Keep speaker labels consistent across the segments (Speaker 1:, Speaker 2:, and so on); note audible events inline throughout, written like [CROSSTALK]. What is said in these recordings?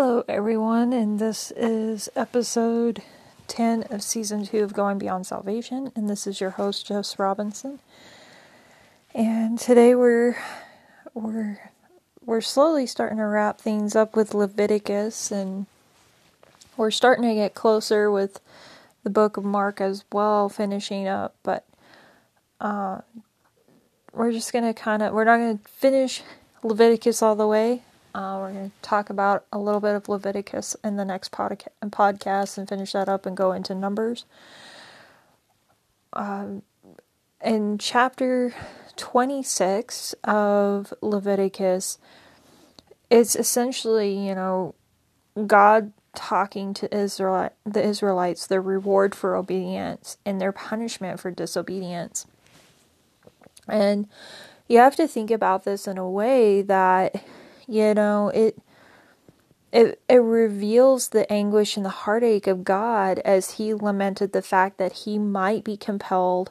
Speaker 1: Hello, everyone, and this is episode 10 of season 2 of Going Beyond Salvation, and this is your host, Jess Robinson. And today we're we're we're slowly starting to wrap things up with Leviticus and we're starting to get closer with the book of Mark as well finishing up, but uh, we're just going to kind of we're not going to finish Leviticus all the way uh, we're going to talk about a little bit of Leviticus in the next podca- podcast and finish that up and go into Numbers. Um, in chapter 26 of Leviticus, it's essentially, you know, God talking to Israel, the Israelites, their reward for obedience and their punishment for disobedience. And you have to think about this in a way that you know, it it it reveals the anguish and the heartache of God as he lamented the fact that he might be compelled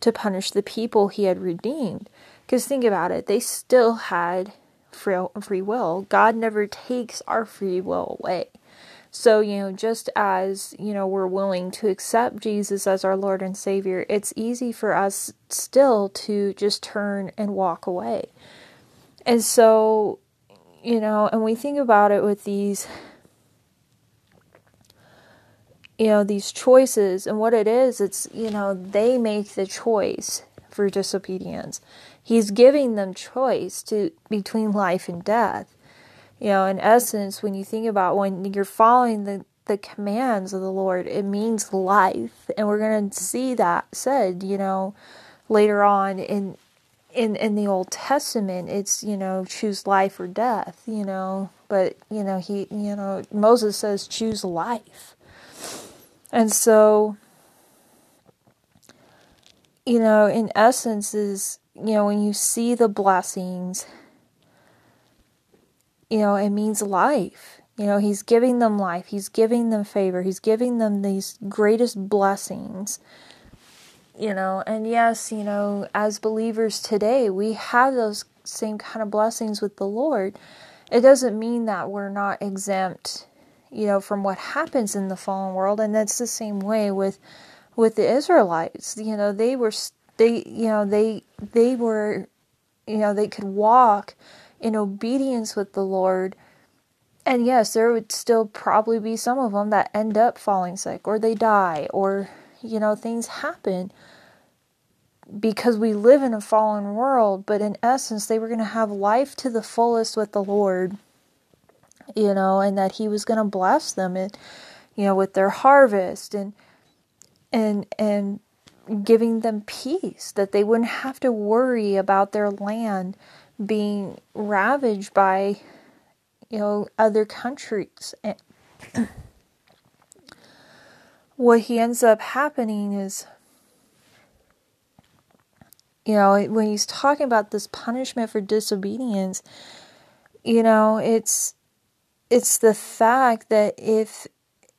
Speaker 1: to punish the people he had redeemed. Because think about it, they still had free will. God never takes our free will away. So, you know, just as, you know, we're willing to accept Jesus as our Lord and Savior, it's easy for us still to just turn and walk away. And so, you know, and we think about it with these you know these choices. And what it is it's you know they make the choice for disobedience. He's giving them choice to between life and death. You know in essence when you think about when you're following the the commands of the lord it means life. And we're going to see that said you know later on in in in the Old Testament, it's you know choose life or death, you know. But you know he you know Moses says choose life, and so you know in essence is you know when you see the blessings, you know it means life. You know he's giving them life. He's giving them favor. He's giving them these greatest blessings you know and yes you know as believers today we have those same kind of blessings with the lord. It doesn't mean that we're not exempt you know from what happens in the fallen world and that's the same way with with the israelites. You know they were they you know they they were you know they could walk in obedience with the lord. And yes there would still probably be some of them that end up falling sick or they die or you know, things happen because we live in a fallen world, but in essence, they were going to have life to the fullest with the Lord, you know, and that He was going to bless them and, you know, with their harvest and, and, and, giving them peace that they wouldn't have to worry about their land being ravaged by you know other countries what he ends up happening is you know when he's talking about this punishment for disobedience you know it's it's the fact that if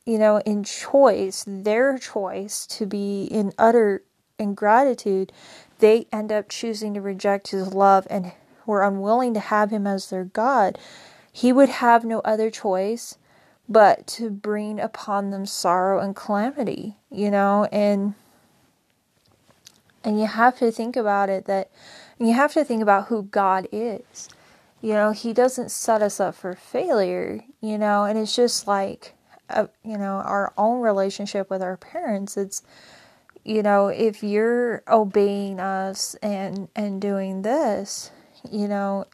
Speaker 1: you know in choice their choice to be in utter ingratitude they end up choosing to reject his love and were unwilling to have him as their god he would have no other choice but to bring upon them sorrow and calamity, you know, and and you have to think about it that you have to think about who God is. You know, he doesn't set us up for failure, you know, and it's just like uh, you know, our own relationship with our parents. It's you know, if you're obeying us and and doing this, you know,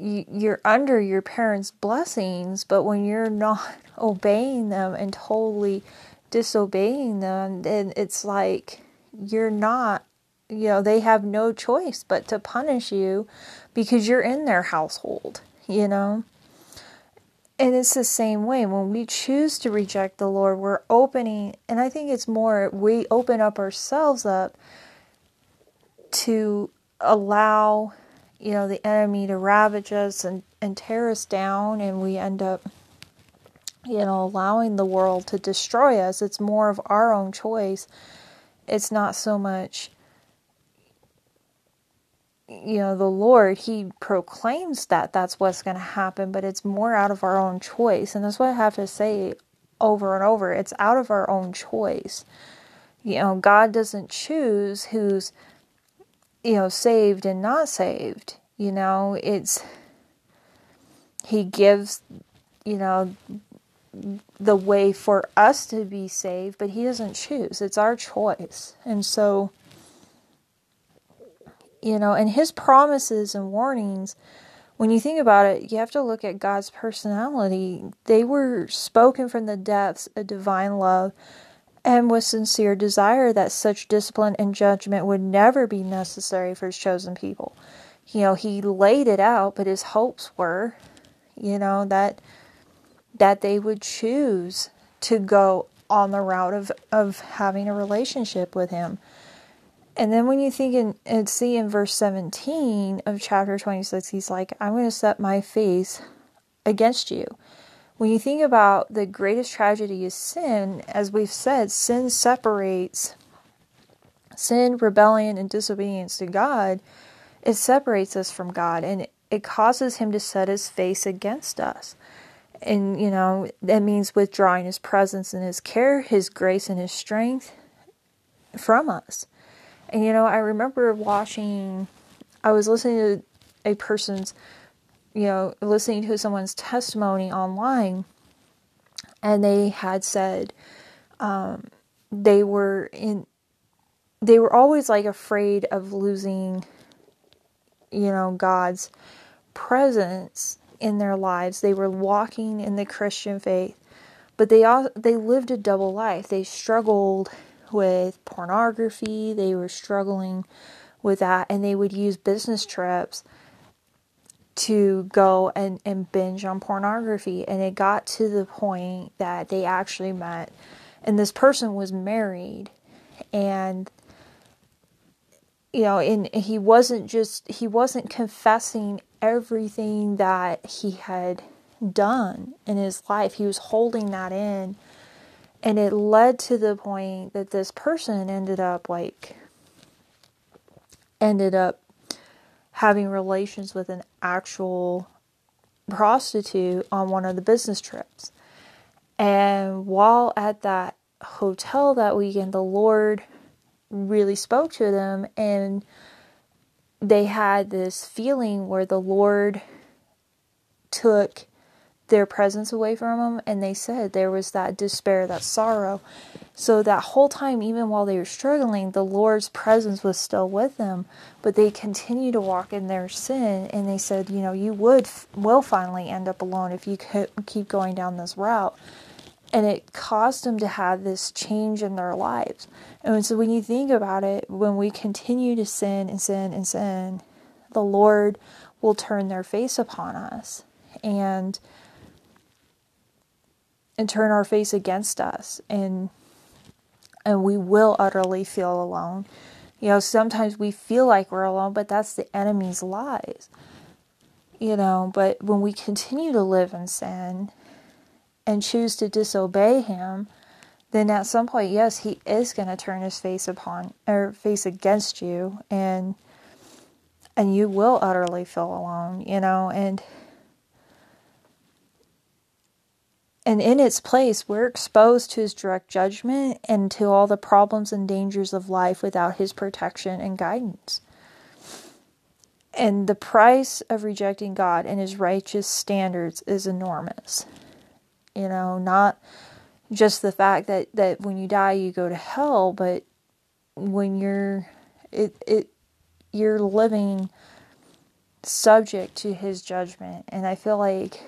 Speaker 1: you're under your parents' blessings, but when you're not [LAUGHS] obeying them and totally disobeying them, then it's like you're not, you know, they have no choice but to punish you because you're in their household, you know? And it's the same way when we choose to reject the Lord, we're opening, and I think it's more, we open up ourselves up to allow you know, the enemy to ravage us and, and tear us down, and we end up, you know, allowing the world to destroy us. It's more of our own choice. It's not so much, you know, the Lord, He proclaims that that's what's going to happen, but it's more out of our own choice. And that's what I have to say over and over. It's out of our own choice. You know, God doesn't choose who's, you know, saved and not saved. You know, it's, He gives, you know, the way for us to be saved, but He doesn't choose. It's our choice. And so, you know, and his promises and warnings, when you think about it, you have to look at God's personality. They were spoken from the depths of divine love and with sincere desire that such discipline and judgment would never be necessary for his chosen people. You know, he laid it out, but his hopes were, you know, that that they would choose to go on the route of, of having a relationship with him. And then when you think in, and see in verse 17 of chapter 26, he's like, I'm going to set my face against you. When you think about the greatest tragedy is sin, as we've said, sin separates sin, rebellion, and disobedience to God. It separates us from God and it causes him to set his face against us. And, you know, that means withdrawing his presence and his care, his grace and his strength from us. And you know, I remember watching, I was listening to a person's, you know, listening to someone's testimony online, and they had said um, they were in, they were always like afraid of losing, you know, God's presence in their lives. They were walking in the Christian faith, but they all they lived a double life. They struggled with pornography, they were struggling with that, and they would use business trips to go and, and binge on pornography. And it got to the point that they actually met, and this person was married, and you know, and he wasn't just, he wasn't confessing everything that he had done in his life. He was holding that in and it led to the point that this person ended up like ended up having relations with an actual prostitute on one of the business trips. And while at that hotel that weekend, the Lord really spoke to them, and they had this feeling where the Lord took their presence away from them and they said there was that despair that sorrow. So that whole time even while they were struggling the lord's presence was still with them but they continued to walk in their sin and they said you know you would will finally end up alone if you keep going down this route. And it caused them to have this change in their lives. And so when you think about it when we continue to sin and sin and sin the lord will turn their face upon us. And and turn our face against us and and we will utterly feel alone. You know, sometimes we feel like we're alone, but that's the enemy's lies. You know, but when we continue to live in sin and choose to disobey him, then at some point, yes, he is going to turn his face upon or face against you and and you will utterly feel alone, you know, and And in its place, we're exposed to his direct judgment and to all the problems and dangers of life without his protection and guidance. And the price of rejecting God and his righteous standards is enormous. You know, not just the fact that, that when you die you go to hell, but when you're it it you're living subject to his judgment. And I feel like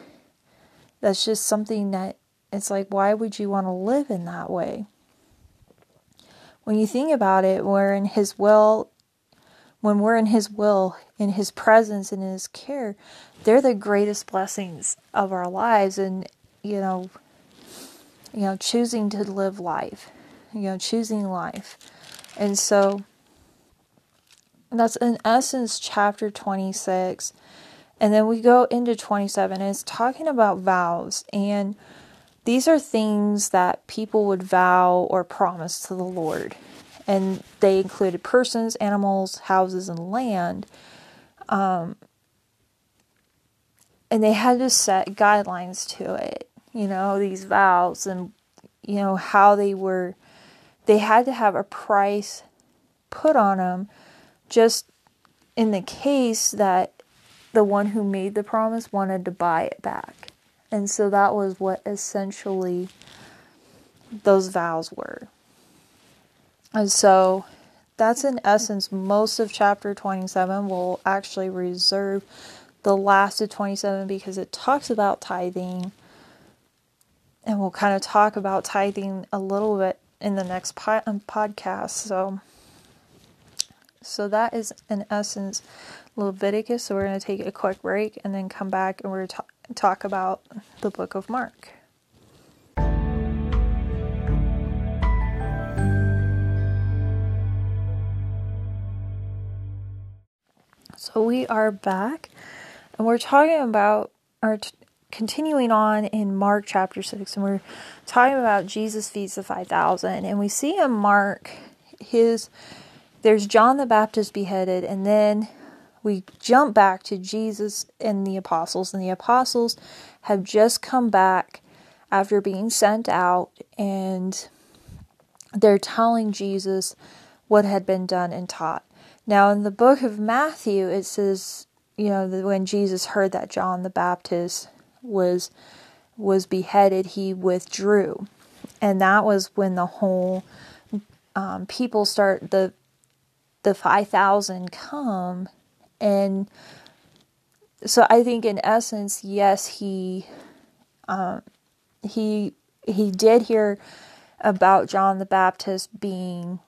Speaker 1: that's just something that it's like, why would you want to live in that way? When you think about it, we're in His will, when we're in His will, in His presence, and in His care, they're the greatest blessings of our lives. And, you know, you know, choosing to live life, you know, choosing life. And so that's in essence chapter 26 and then we go into 27, and it's talking about vows. And these are things that people would vow or promise to the Lord. And they included persons, animals, houses, and land. Um, and they had to set guidelines to it, you know, these vows and, you know, how they were, they had to have a price put on them just in the case that the one who made the promise wanted to buy it back. And so that was what essentially those vows were. And so that's in essence most of chapter 27. We'll actually reserve the last of 27 because it talks about tithing. And we'll kind of talk about tithing a little bit in the next po- um, podcast. So, so that is in essence Leviticus. So we're going to take a quick break and then come back and we're going to talk about the book of Mark. So we are back and we're talking about our t- continuing on in Mark chapter 6 and we're talking about Jesus feeds the 5000 and we see in Mark his there's John the Baptist beheaded and then we jump back to Jesus and the apostles and the apostles have just come back after being sent out and they're telling Jesus what had been done and taught. Now, in the book of Matthew, it says, you know, when Jesus heard that John the Baptist was was beheaded, he withdrew, and that was when the whole um, people start the the five thousand come, and so I think in essence, yes, he um, he he did hear about John the Baptist being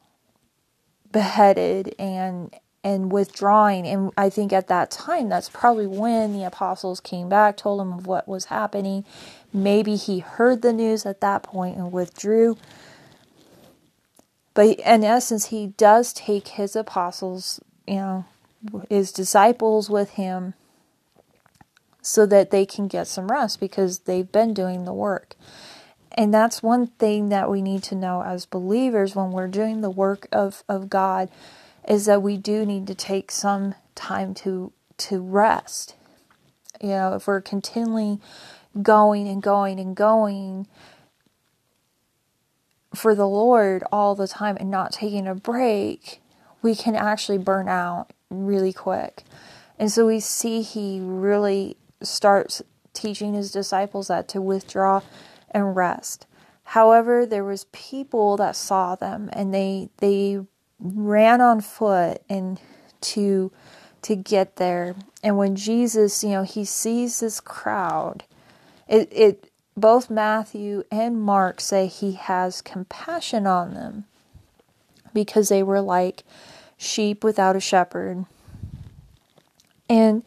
Speaker 1: beheaded and and withdrawing. And i think at that time that's probably when the apostles came back told him of what was happening. Maybe he heard the news at that point and withdrew but in essence he does take his apostles you know his disciples with him so that they can get some rest because they've been doing the work and that's one thing that we need to know as believers when we're doing the work of, of God is that we do need to take some time to to rest. You know, if we're continually going and going and going for the Lord all the time and not taking a break, we can actually burn out really quick. And so we see he really starts teaching his disciples that to withdraw and rest. However, there was people that saw them and they they ran on foot and to to get there. And when Jesus, you know, he sees this crowd, it it both Matthew and Mark say he has compassion on them because they were like sheep without a shepherd. And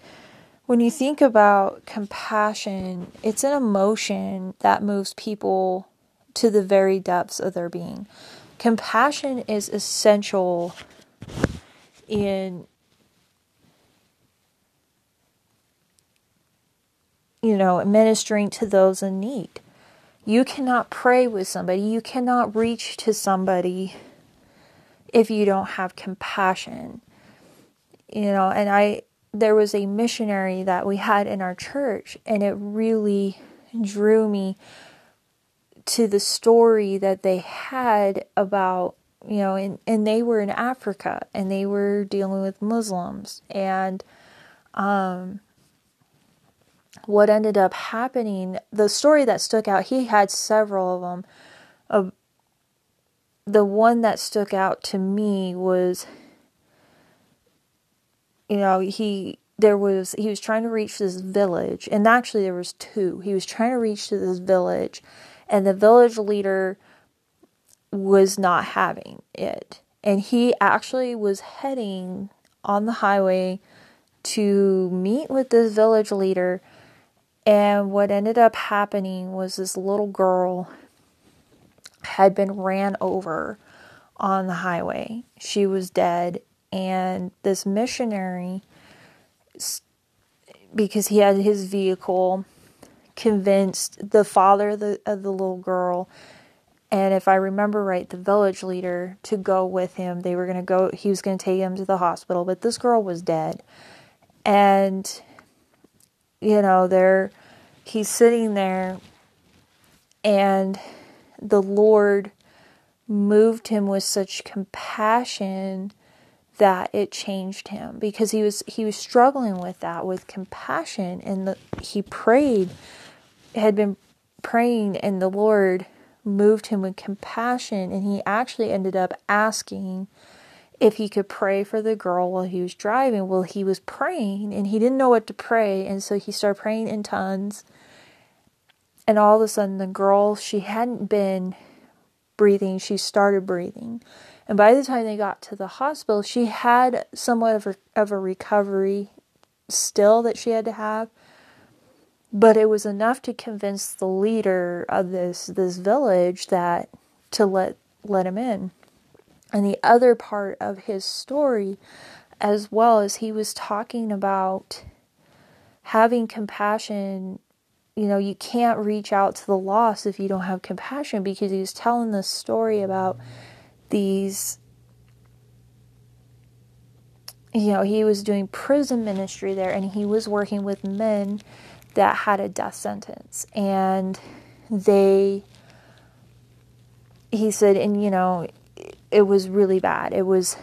Speaker 1: when you think about compassion, it's an emotion that moves people to the very depths of their being. Compassion is essential in you know, ministering to those in need. You cannot pray with somebody, you cannot reach to somebody if you don't have compassion. You know, and I there was a missionary that we had in our church, and it really drew me to the story that they had about you know and, and they were in africa and they were dealing with muslims and um what ended up happening the story that stuck out he had several of them uh, the one that stuck out to me was you know, he there was he was trying to reach this village and actually there was two. He was trying to reach to this village and the village leader was not having it. And he actually was heading on the highway to meet with this village leader and what ended up happening was this little girl had been ran over on the highway. She was dead. And this missionary because he had his vehicle convinced the father of the, of the little girl and if i remember right the village leader to go with him. They were going to go he was going to take him to the hospital but this girl was dead. And, you know, they're, he's sitting there and the Lord moved him with such compassion that it changed him because he was he was struggling with that with compassion and the, he prayed had been praying and the Lord moved him with compassion and he actually ended up asking if he could pray for the girl while he was driving. Well, he was praying and he didn't know what to pray and so he started praying in tongues. And all of a sudden the girl, she hadn't been breathing, she started breathing. And by the time they got to the hospital, she had somewhat of a, of a recovery still that she had to have. But it was enough to convince the leader of this this village that to let let him in. And the other part of his story as well as he was talking about having compassion. You know, you can't reach out to the lost if you don't have compassion because he was telling this story about these you know, he was doing prison ministry there and he was working with men that had a death sentence. And they he said and you know it was really bad. It was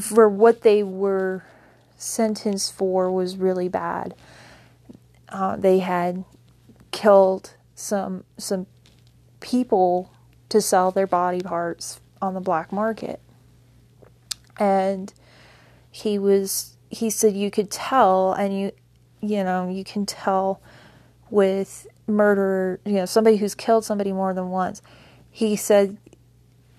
Speaker 1: for what they were sentenced for was really bad uh, they had killed some some people to sell their body parts on the black market. And he was he said you could tell and you you know, you can tell with murder, you know, somebody who's killed somebody more than once. He said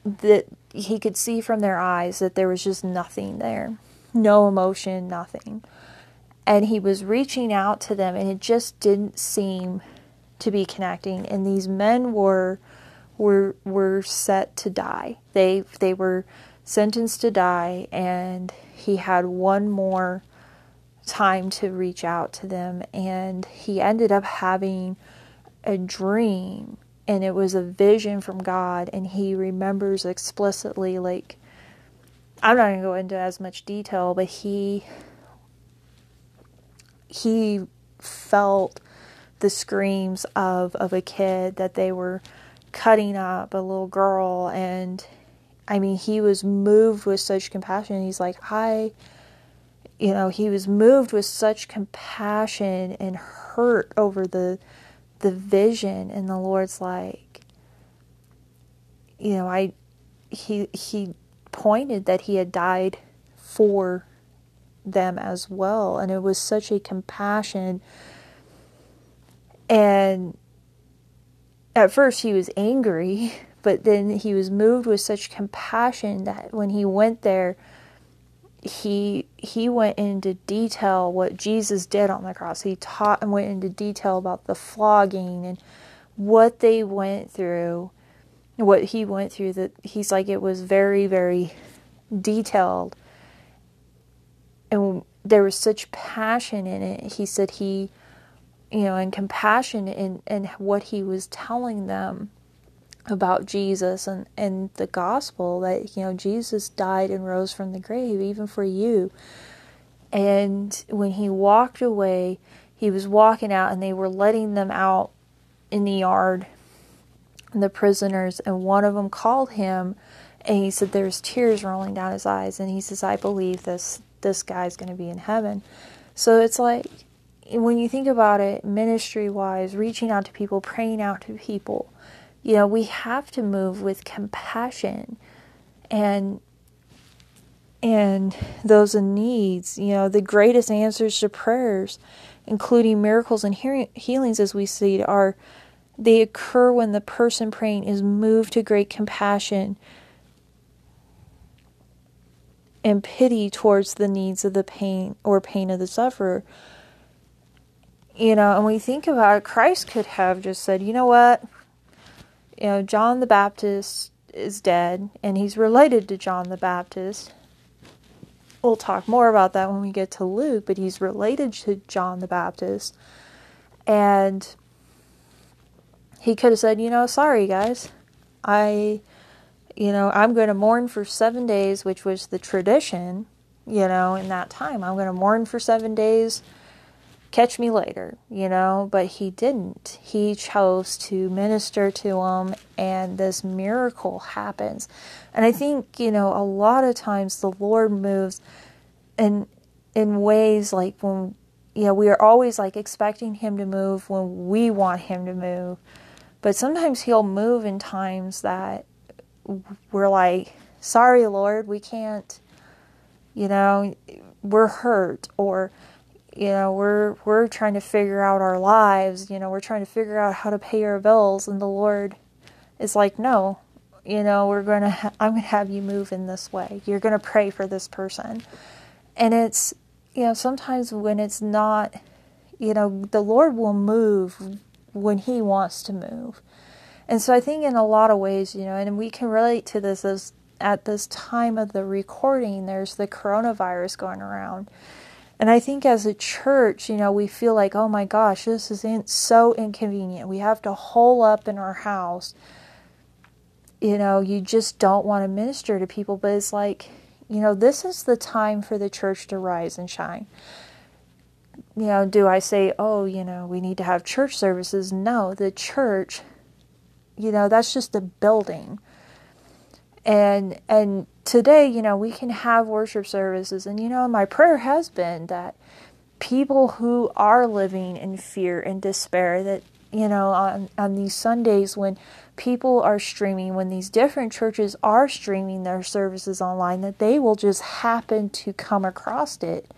Speaker 1: that he could see from their eyes that there was just nothing there. No emotion, nothing. And he was reaching out to them and it just didn't seem to be connecting. And these men were were were set to die. They they were sentenced to die and he had one more time to reach out to them. And he ended up having a dream and it was a vision from God and he remembers explicitly like I'm not going to go into as much detail but he he felt the screams of of a kid that they were cutting up a little girl and I mean he was moved with such compassion. He's like I you know he was moved with such compassion and hurt over the the vision and the Lord's like you know I he he pointed that he had died for them as well. And it was such a compassion. And at first he was angry, [LAUGHS] but then he was moved with such compassion that when he went there, he he went into detail what Jesus did on the cross. He taught and went into detail about the flogging and what they went through, what he went through. That he's like it was very very detailed and there was such passion in it. He said he, you know, and compassion in, in what he was telling them about Jesus and, and the gospel that, you know, Jesus died and rose from the grave, even for you. And when he walked away, he was walking out and they were letting them out in the yard, the prisoners, and one of them called him and he said there's tears rolling down his eyes and he says i believe this this guy's going to be in heaven. So it's like when you think about it ministry wise, reaching out to people, praying out to people, you know, we have to move with compassion and and those in needs, you know, the greatest answers to prayers, including miracles and healings as we see are they occur when the person praying is moved to great compassion and pity towards the needs of the pain or pain of the sufferer. You know, and we think about it, Christ could have just said, you know what? You know, John the Baptist is dead, and he's related to John the Baptist. We'll talk more about that when we get to Luke, but he's related to John the Baptist. And he could have said, you know, sorry guys, I you know, I'm going to mourn for seven days, which was the tradition you know, in that time. I'm going to mourn for seven days. Catch me later, you know, but he didn't. He chose to minister to him, and this miracle happens. And I think, you know, a lot of times the Lord moves in in ways like when you know, we are always like expecting him to move when we want him to move. But sometimes he'll move in times that we're like, sorry, Lord, we can't, you know, we're hurt or you know, we're we're trying to figure out our lives, you know, we're trying to figure out how to pay our bills and the Lord is like, "No, you know, we're going to ha- I'm going to have you move in this way. You're going to pray for this person." And it's you know, sometimes when it's not, you know, the Lord will move when He wants to move. And so I think in a lot of ways, you know, and we can relate to this as at this time of the recording, there's the coronavirus going around. And I think as a church, you know, we feel like, oh my gosh, this is in, so inconvenient. We have to hole up in our house. You know, you just don't want to minister to people, but it's like, you know, this is the time for the church to rise and shine. You know, do I say, oh, you know, we need to have church services? No, the church, you know, that's just a building. And and today, you know, we can have worship services and you know, my prayer has been that people who are living in fear and despair that you know, on, on these Sundays when people are streaming, when these different churches are streaming their services online, that they will just happen to come across it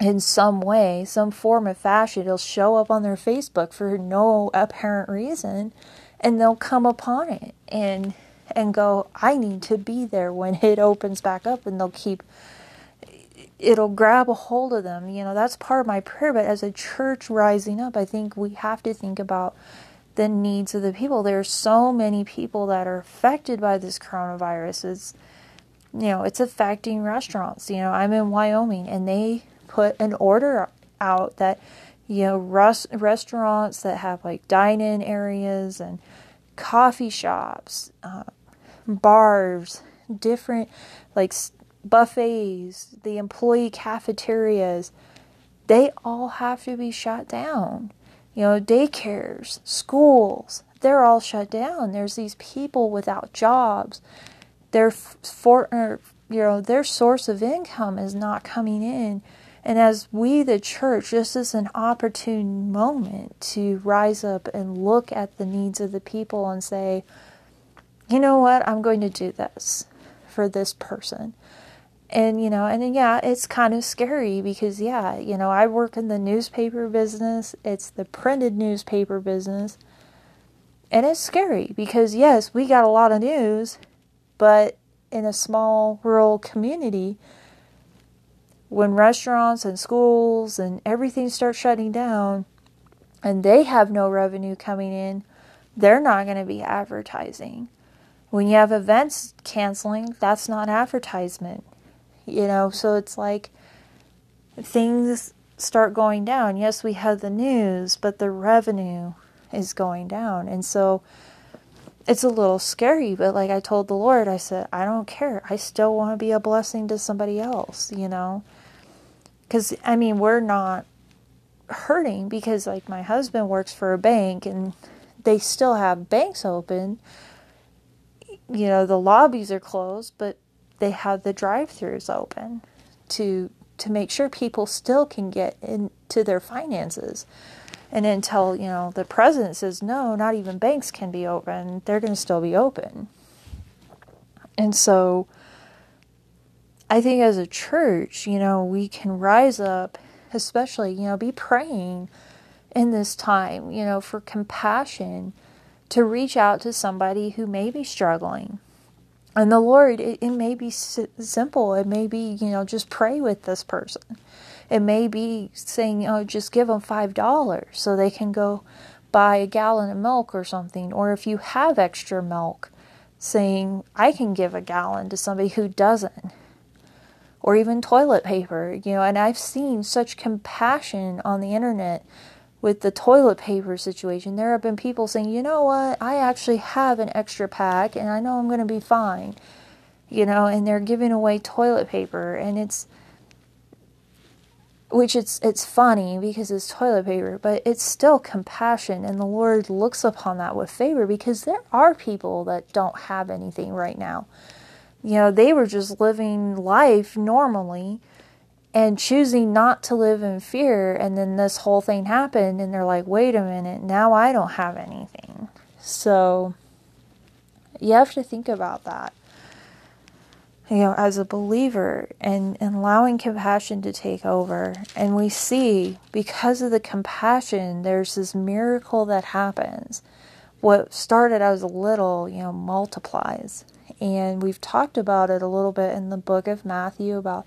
Speaker 1: in some way, some form of fashion. It'll show up on their Facebook for no apparent reason, and they'll come upon it and and go, I need to be there when it opens back up, and they'll keep it'll grab a hold of them. You know, that's part of my prayer. But as a church rising up, I think we have to think about the needs of the people. There are so many people that are affected by this coronavirus. It's, you know, it's affecting restaurants. You know, I'm in Wyoming and they put an order out that, you know, rest, restaurants that have like dine in areas and coffee shops, uh, bars, different like buffets, the employee cafeterias, they all have to be shut down. You know, daycares, schools, they're all shut down. There's these people without jobs. Their for er, you know, their source of income is not coming in. And as we, the church, this is an opportune moment to rise up and look at the needs of the people and say, you know what, I'm going to do this for this person. And you know and yeah it's kind of scary because yeah you know i work in the newspaper business. It's the printed newspaper business. And it's scary because yes we got a lot of news but in a small rural community when restaurants and schools and everything starts shutting down and they have no revenue coming in they're not going to be advertising when you have events canceling that's not advertisement you know, so it's like things start going down. Yes, we have the news, but the revenue is going down. And so it's a little scary, but like I told the Lord, I said, I don't care. I still want to be a blessing to somebody else, you know? Because, I mean, we're not hurting because, like, my husband works for a bank and they still have banks open. You know, the lobbies are closed, but they have the drive-throughs open to to make sure people still can get into their finances. And until, you know, the president says no, not even banks can be open, they're going to still be open. And so I think as a church, you know, we can rise up, especially, you know, be praying in this time, you know, for compassion to reach out to somebody who may be struggling and the Lord, it, it may be simple. It may be, you know, just pray with this person. It may be saying, oh, just give them $5 so they can go buy a gallon of milk or something. Or if you have extra milk, saying, I can give a gallon to somebody who doesn't. Or even toilet paper, you know, and I've seen such compassion on the internet with the toilet paper situation, there have been people saying, you know what, I actually have an extra pack and I know I'm going to be fine. you know, and they're giving away toilet paper and it's which it's it's funny because it's toilet paper, but it's still compassion and the Lord looks upon that with favor because there are people that don't have anything right now. You know, they were just living life normally and choosing not to live in fear and then this whole thing happened and they're like, "Wait a minute, now I don't have anything." So you have to think about that you know, as a believer and, and allowing compassion to take over. And we see because of the compassion, there's this miracle that happens. What started as a little, you know, multiplies. And we've talked about it a little bit in the book of Matthew about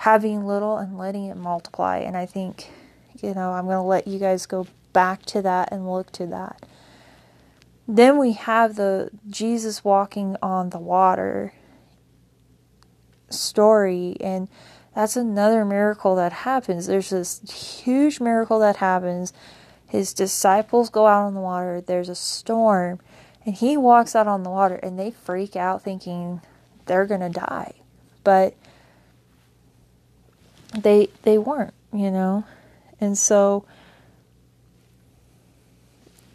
Speaker 1: having little and letting it multiply. And I think, you know, I'm going to let you guys go back to that and look to that. Then we have the Jesus walking on the water story and that's another miracle that happens there's this huge miracle that happens his disciples go out on the water there's a storm and he walks out on the water and they freak out thinking they're going to die but they they weren't you know? And so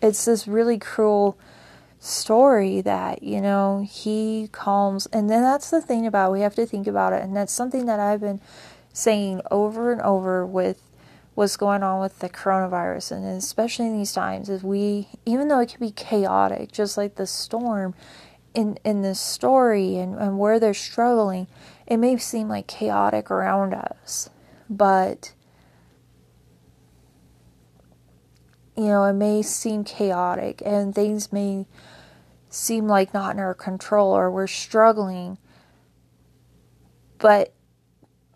Speaker 1: it's this really cruel story that you know he calms and then that's the thing about we have to think about it and that's something that I've been saying over and over with what's going on with the coronavirus and especially in these times is we even though it can be chaotic just like the storm in in this story and, and where they're struggling it may seem like chaotic around us but you know it may seem chaotic and things may seem like not in our control or we're struggling. But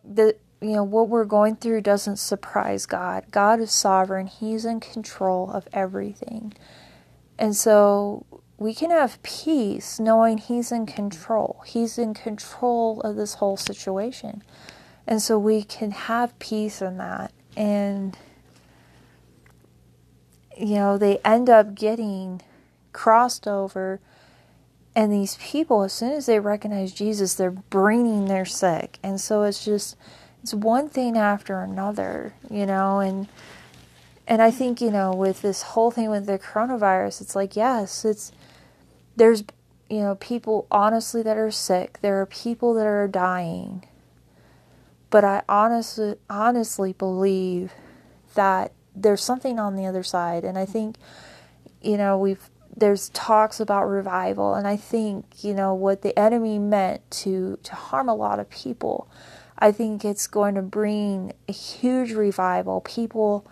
Speaker 1: the you know what we're going through doesn't surprise God. God is sovereign. He's in control of everything. And so we can have peace knowing he's in control. He's in control of this whole situation. And so we can have peace in that and you know, they end up getting crossed over and these people, as soon as they recognize Jesus, they're bringing their sick. And so it's just, it's one thing after another, you know, and, and I think, you know, with this whole thing with the coronavirus, it's like, yes, it's, there's, you know, people honestly that are sick. There are people that are dying. But I honestly, honestly believe that there's something on the other side. And I think, you know, we've there's talks about revival and i think you know what the enemy meant to to harm a lot of people i think it's going to bring a huge revival people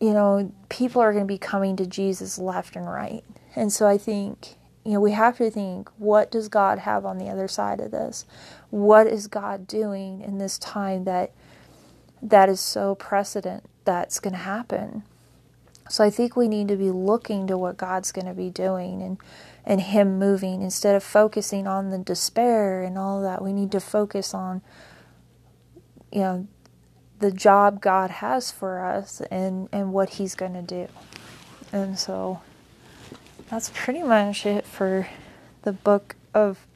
Speaker 1: you know people are going to be coming to jesus left and right and so i think you know we have to think what does god have on the other side of this what is god doing in this time that that is so precedent that's going to happen so I think we need to be looking to what God's going to be doing and and him moving instead of focusing on the despair and all that. We need to focus on you know the job God has for us and and what he's going to do. And so that's pretty much it for the book of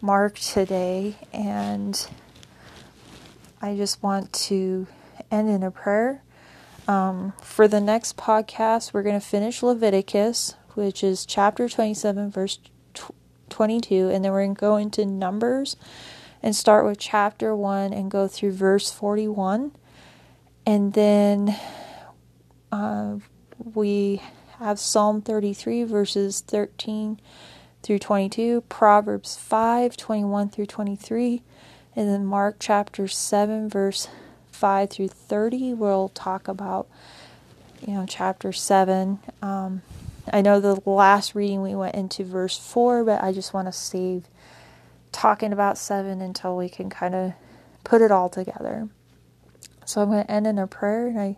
Speaker 1: Mark today and I just want to end in a prayer. Um, for the next podcast, we're going to finish Leviticus, which is chapter 27, verse 22, and then we're going to go into Numbers and start with chapter 1 and go through verse 41. And then uh, we have Psalm 33, verses 13 through 22, Proverbs 5, 21 through 23, and then Mark chapter 7, verse 5 through 30. We'll talk about, you know, chapter 7. Um, I know the last reading we went into verse 4, but I just want to save talking about 7 until we can kind of put it all together. So I'm going to end in a prayer, and I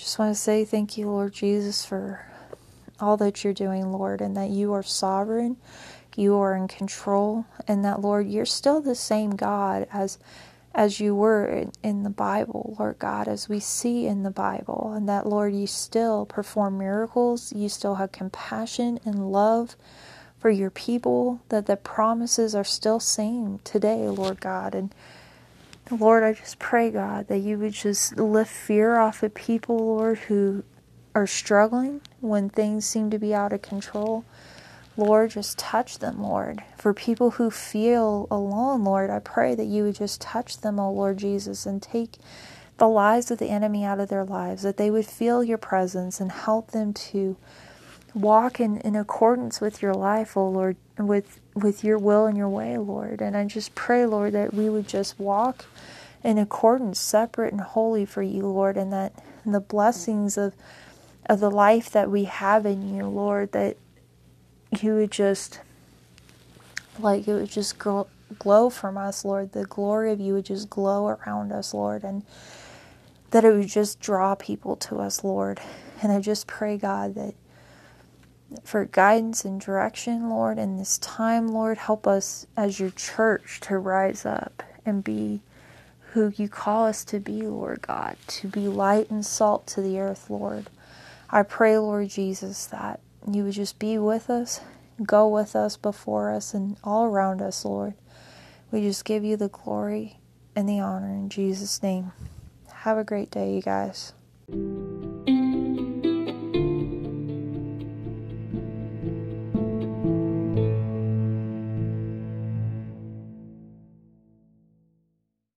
Speaker 1: just want to say thank you, Lord Jesus, for all that you're doing, Lord, and that you are sovereign, you are in control, and that, Lord, you're still the same God as as you were in, in, the Bible, Lord God, as we see in the Bible, and that, Lord, you still perform miracles, you still have compassion and love for your people, that the promises are still same today, Lord God. And Lord, I just pray, God, that you would just lift fear off of people, Lord, who are struggling when things seem to be out of control. Lord, just touch them, Lord. For people who feel alone, Lord, I pray that you would just touch them, oh Lord Jesus, and take the lies of the enemy out of their lives, that they would feel your presence and help them to walk in, in accordance with your life, oh Lord, with with your will and your way, Lord. And I just pray, Lord, that we would just walk in accordance, separate and holy for you, Lord, and that the blessings of of the life that we have in you, Lord, that you would just like it would just glow, glow from us, Lord. The glory of you would just glow around us, Lord, and that it would just draw people to us, Lord. And I just pray, God, that for guidance and direction, Lord, in this time, Lord. Help us as your church to rise up and be who you call us to be, Lord God, to be light and salt to the earth, Lord. I pray, Lord Jesus, that you would just be with us, go with us, before us, and all around us, Lord. We just give you the glory and the honor in Jesus' name. Have a great day, you guys.